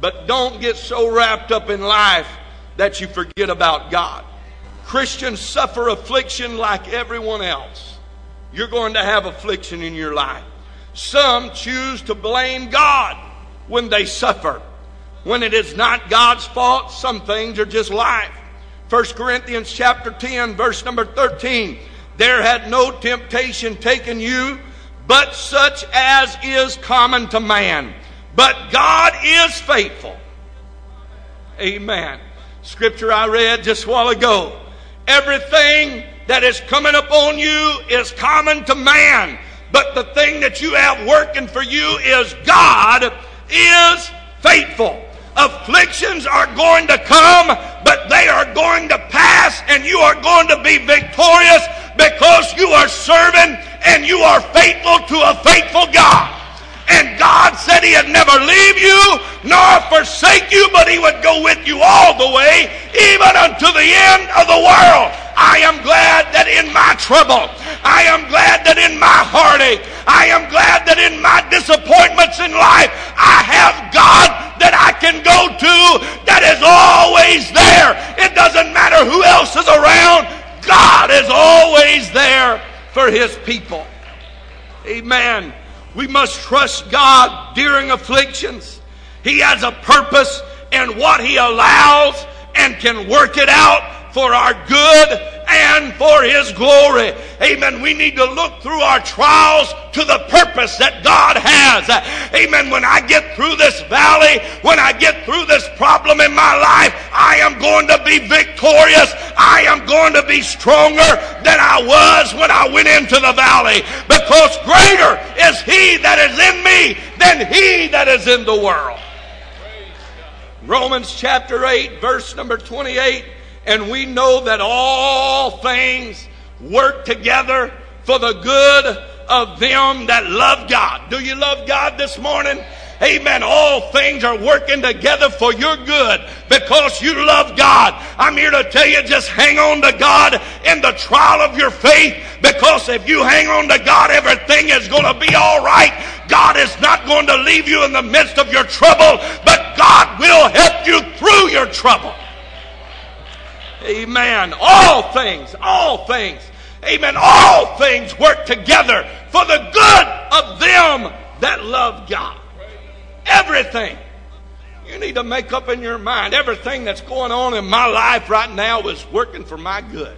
But don't get so wrapped up in life that you forget about God. Christians suffer affliction like everyone else. You're going to have affliction in your life. Some choose to blame God when they suffer when it is not God's fault, some things are just life. 1 Corinthians chapter 10, verse number 13. There had no temptation taken you, but such as is common to man. But God is faithful. Amen. Scripture I read just a while ago. Everything that is coming upon you is common to man. But the thing that you have working for you is God is faithful. Afflictions are going to come, but they are going to pass, and you are going to be victorious because you are serving and you are faithful to a faithful God. And God said He'd never leave you nor forsake you, but He would go with you all the way, even unto the end of the world. I am glad that in my trouble, I am glad that in my heartache, I am glad that in my disappointments in life, I have God that I can go to that is always there. It doesn't matter who else is around, God is always there for his people. Amen. We must trust God during afflictions. He has a purpose in what he allows and can work it out for our good and for His glory. Amen. We need to look through our trials to the purpose that God has. Amen. When I get through this valley, when I get through this problem in my life, I am going to be victorious. I am going to be stronger than I was when I went into the valley because greater is He that is in me than He that is in the world. Romans chapter 8, verse number 28. And we know that all things work together for the good of them that love God. Do you love God this morning? Amen. All things are working together for your good because you love God. I'm here to tell you just hang on to God in the trial of your faith because if you hang on to God, everything is going to be all right. God is not going to leave you in the midst of your trouble, but God will help you through your trouble. Amen. All things, all things, amen, all things work together for the good of them that love God. Everything. You need to make up in your mind everything that's going on in my life right now is working for my good.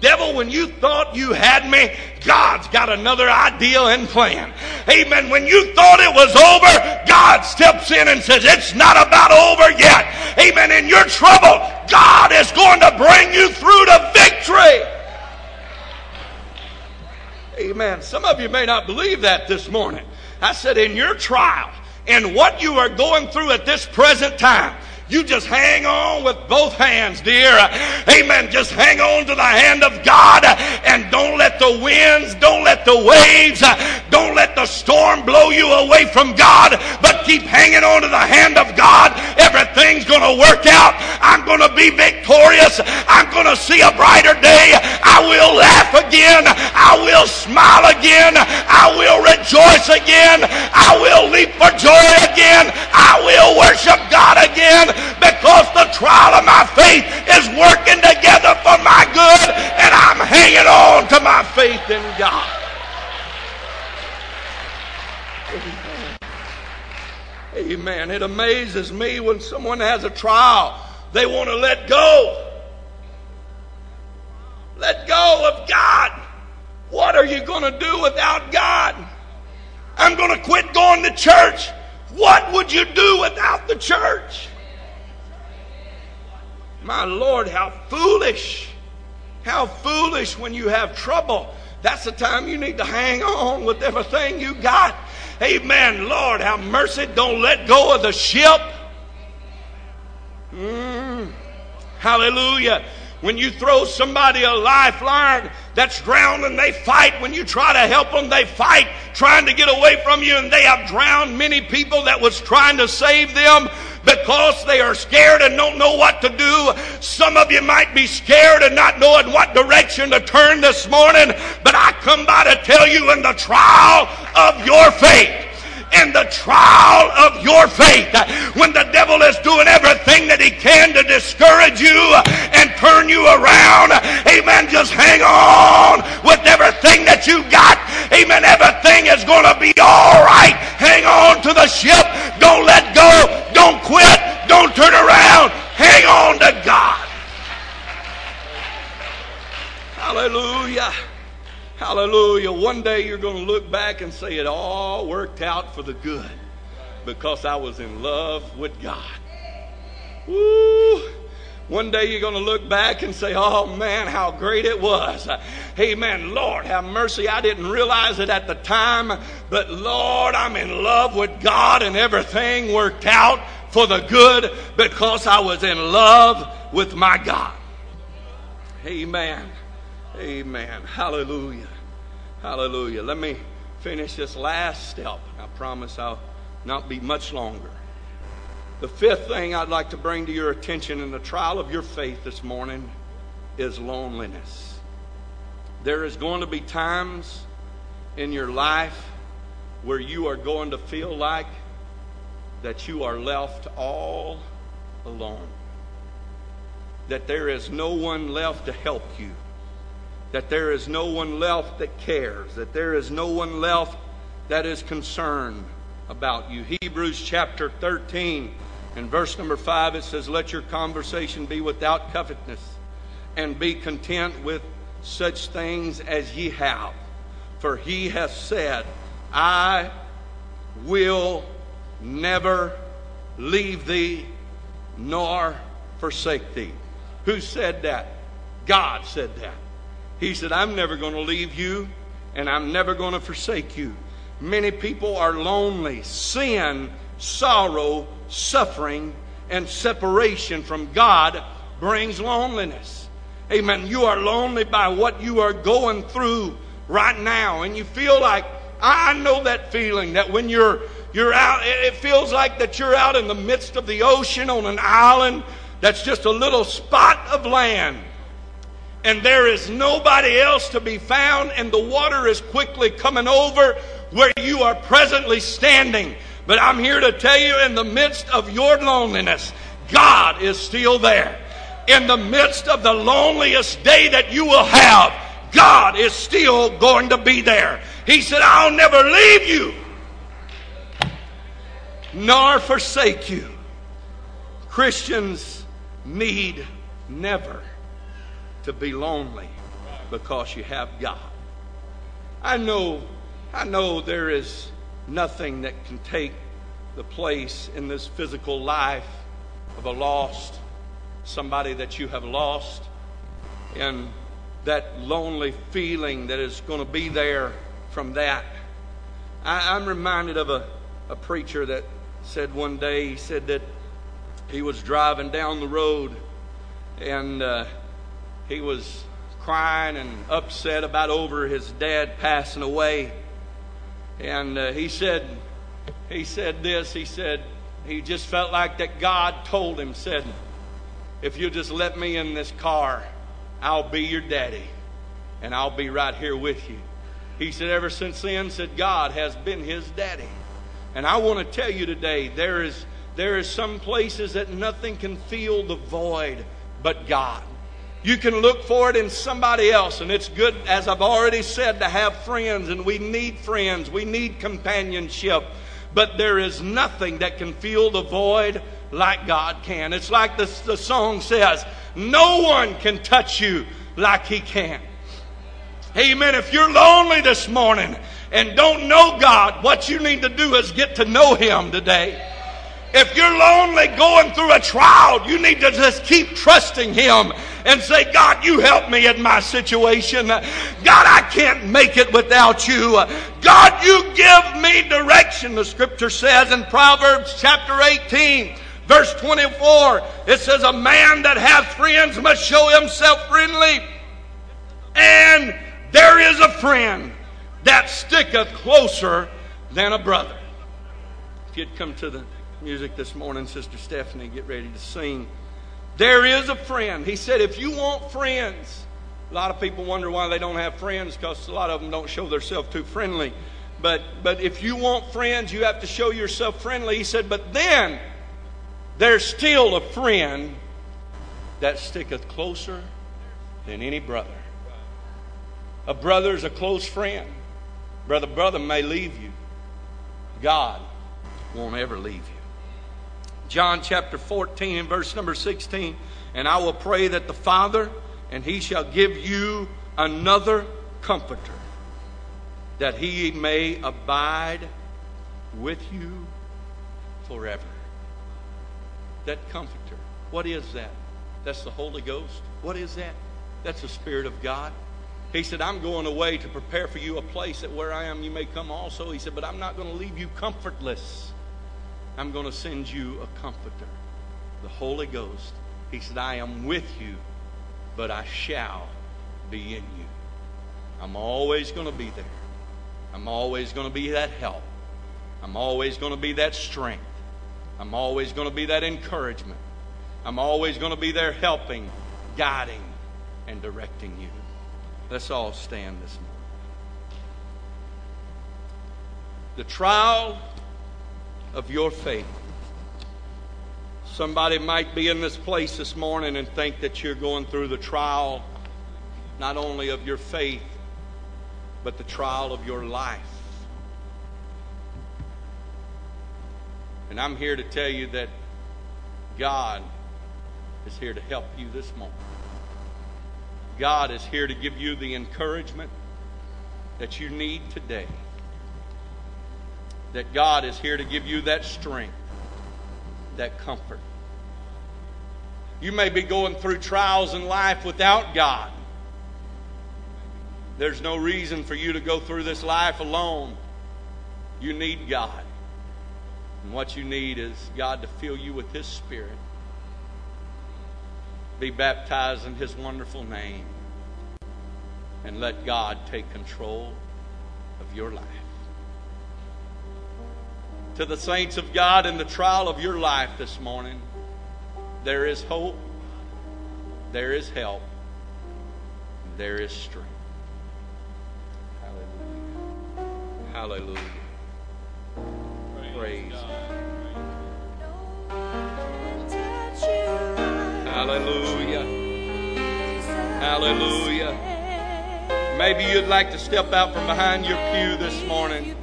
Devil, when you thought you had me, God's got another idea and plan. Amen. When you thought it was over, God steps in and says, It's not about over yet. Amen. In your trouble, God is going to bring you through to victory. Amen. Some of you may not believe that this morning. I said, In your trial, in what you are going through at this present time, you just hang on with both hands, dear. Amen. Just hang on to the hand of God and don't let the winds, don't let the waves, don't let the storm blow you away from God, but keep hanging on to the hand of God. Everything's going to work out. I'm going to be victorious. I'm going to see a brighter day. I will laugh again. I will smile again. I will rejoice again. I will leap for joy again. I will worship God again because the trial of my faith is working together for my good and I'm hanging on to my faith in God. Amen. It amazes me when someone has a trial, they want to let go. Let go of God. What are you going to do without God? I'm going to quit going to church. What would you do without the church? My Lord, how foolish. How foolish when you have trouble. That's the time you need to hang on with everything you got. Amen. Lord, have mercy. Don't let go of the ship. Mm. Hallelujah. When you throw somebody a lifeline that's drowning, they fight. When you try to help them, they fight, trying to get away from you, and they have drowned many people that was trying to save them because they are scared and don't know what to do. Some of you might be scared and not knowing what direction to turn this morning, but I come by to tell you in the trial of your faith in the trial of your faith. When the devil is doing everything that he can to discourage you and turn you around, amen, just hang on with everything that you got. Amen. Everything is going to be all right. Hang on to the ship. Don't let go. Don't quit. Don't turn around. Hang on to God. Hallelujah. Hallelujah. One day you're going to look back and say it all worked out for the good because I was in love with God. Woo. One day you're going to look back and say, oh man, how great it was. Amen. Lord, have mercy. I didn't realize it at the time, but Lord, I'm in love with God and everything worked out for the good because I was in love with my God. Amen. Amen. Hallelujah. Hallelujah. Let me finish this last step. I promise I'll not be much longer. The fifth thing I'd like to bring to your attention in the trial of your faith this morning is loneliness. There is going to be times in your life where you are going to feel like that you are left all alone. That there is no one left to help you that there is no one left that cares, that there is no one left that is concerned about you. Hebrews chapter 13 and verse number 5 it says, Let your conversation be without covetousness, and be content with such things as ye have. For he hath said, I will never leave thee nor forsake thee. Who said that? God said that. He said, I'm never going to leave you and I'm never going to forsake you. Many people are lonely. Sin, sorrow, suffering, and separation from God brings loneliness. Amen. You are lonely by what you are going through right now, and you feel like I know that feeling that when you're you're out, it feels like that you're out in the midst of the ocean on an island that's just a little spot of land. And there is nobody else to be found, and the water is quickly coming over where you are presently standing. But I'm here to tell you, in the midst of your loneliness, God is still there. In the midst of the loneliest day that you will have, God is still going to be there. He said, I'll never leave you nor forsake you. Christians need never to be lonely because you have God. I know, I know there is nothing that can take the place in this physical life of a lost, somebody that you have lost, and that lonely feeling that is going to be there from that. I, am reminded of a, a preacher that said one day, he said that he was driving down the road and uh, he was crying and upset about over his dad passing away. And uh, he said, he said this, he said, he just felt like that God told him, said, if you just let me in this car, I'll be your daddy and I'll be right here with you. He said, ever since then, said God has been his daddy. And I want to tell you today, there is, there is some places that nothing can fill the void but God. You can look for it in somebody else, and it's good, as I've already said, to have friends, and we need friends. We need companionship. But there is nothing that can fill the void like God can. It's like the, the song says no one can touch you like He can. Amen. If you're lonely this morning and don't know God, what you need to do is get to know Him today. If you're lonely going through a trial, you need to just keep trusting Him and say, God, you help me in my situation. God, I can't make it without you. God, you give me direction, the scripture says in Proverbs chapter 18. Verse 24, it says, A man that hath friends must show himself friendly. And there is a friend that sticketh closer than a brother. If you'd come to the music this morning, Sister Stephanie, get ready to sing. There is a friend. He said, if you want friends, a lot of people wonder why they don't have friends because a lot of them don't show themselves too friendly. But, but if you want friends, you have to show yourself friendly. He said, but then there's still a friend that sticketh closer than any brother. A brother is a close friend. Brother, brother may leave you. God won't ever leave you. John chapter 14 and verse number 16. And I will pray that the Father, and he shall give you another comforter, that he may abide with you forever. That comforter. What is that? That's the Holy Ghost. What is that? That's the Spirit of God. He said, I'm going away to prepare for you a place that where I am you may come also. He said, but I'm not going to leave you comfortless. I'm going to send you a comforter, the Holy Ghost. He said, I am with you, but I shall be in you. I'm always going to be there. I'm always going to be that help. I'm always going to be that strength. I'm always going to be that encouragement. I'm always going to be there helping, guiding, and directing you. Let's all stand this morning. The trial of your faith. Somebody might be in this place this morning and think that you're going through the trial not only of your faith, but the trial of your life. And I'm here to tell you that God is here to help you this morning. God is here to give you the encouragement that you need today. That God is here to give you that strength, that comfort. You may be going through trials in life without God. There's no reason for you to go through this life alone. You need God. And what you need is God to fill you with His Spirit. Be baptized in His wonderful name. And let God take control of your life. To the saints of God in the trial of your life this morning, there is hope, there is help, there is strength. Hallelujah. Hallelujah! Praise. Hallelujah. Hallelujah. Maybe you'd like to step out from behind your pew this morning.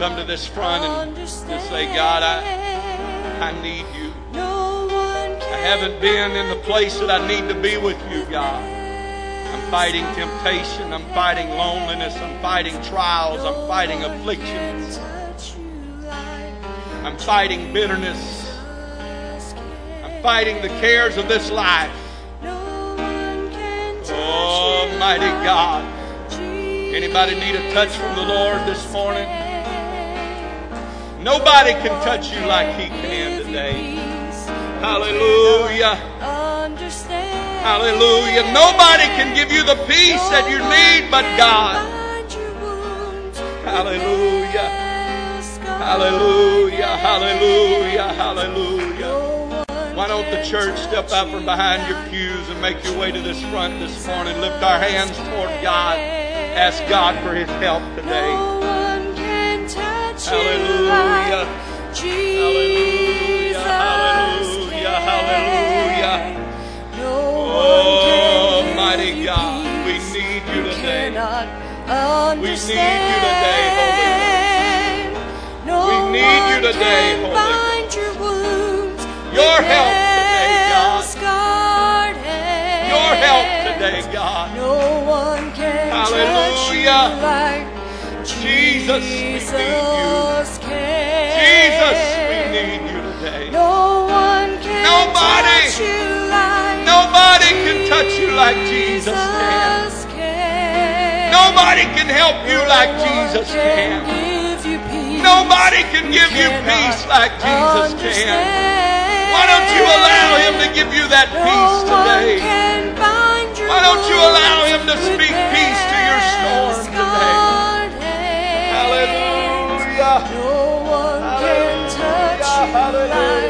Come to this front and just say, God, I, I need you. I haven't been in the place that I need to be with you, God. I'm fighting temptation. I'm fighting loneliness. I'm fighting trials. I'm fighting afflictions. I'm fighting bitterness I'm fighting the cares of this life. Almighty God. Anybody need a touch from the Lord this morning? Nobody can touch you like He can today. Hallelujah. Hallelujah. Nobody can give you the peace that you need but God. Hallelujah. Hallelujah. Hallelujah. Hallelujah. Why don't the church step out from behind your pews and make your way to this front this morning? Lift our hands toward God. Ask God for His help today. Hallelujah. Hallelujah. Hallelujah. Hallelujah. No oh, mighty God, we need you today. We need you today, Holy Ghost. We need you today, Holy Ghost. Your help today, God. Your help today, God. No one can Hallelujah. Jesus, we need you. Jesus, we need you today. No one can nobody, touch you like nobody Jesus can touch you like Jesus can. Nobody can help you like Jesus can. Give you peace. Nobody can give you peace like Jesus can. Why don't you allow Him to give you that peace today? can bind your Why don't you allow Him to speak peace to your storm Father, I